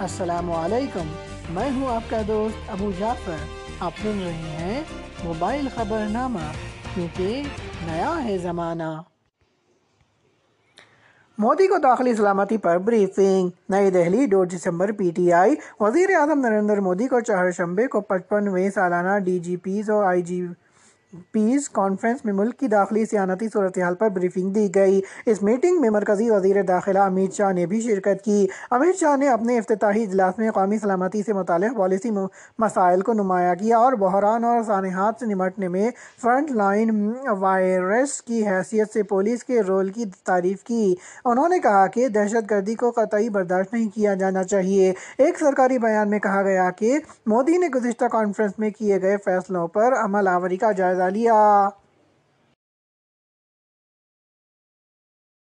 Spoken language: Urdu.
السلام علیکم۔ میں ہوں آپ کا دوست ابو جعفر۔ آپ سن رہے ہیں موبائل خبر نامہ، کیونکہ نیا ہے زمانہ۔ مودی کو داخلی سلامتی پر بریفنگ۔ نئی دہلی دو دسمبر، پی ٹی آئی۔ وزیر اعظم نریندر مودی کو چہر شنبے کو پچپنویں سالانہ ڈی جی پیز اور آئی جی پیس کانفرنس میں ملک کی داخلی سیانتی صورتحال پر بریفنگ دی گئی۔ اس میٹنگ میں مرکزی وزیر داخلہ امت شاہ نے بھی شرکت کی۔ امت شاہ نے اپنے افتتاحی اجلاس میں قومی سلامتی سے متعلق پالیسی مسائل کو نمایاں کیا اور بحران اور سانحات سے نمٹنے میں فرنٹ لائن وائرس کی حیثیت سے پولیس کے رول کی تعریف کی۔ انہوں نے کہا کہ دہشت گردی کو قطعی برداشت نہیں کیا جانا چاہیے۔ ایک سرکاری بیان میں کہا گیا کہ مودی نے گزشتہ کانفرنس میں کیے گئے فیصلوں پر عمل آوری کا جائزہ لیا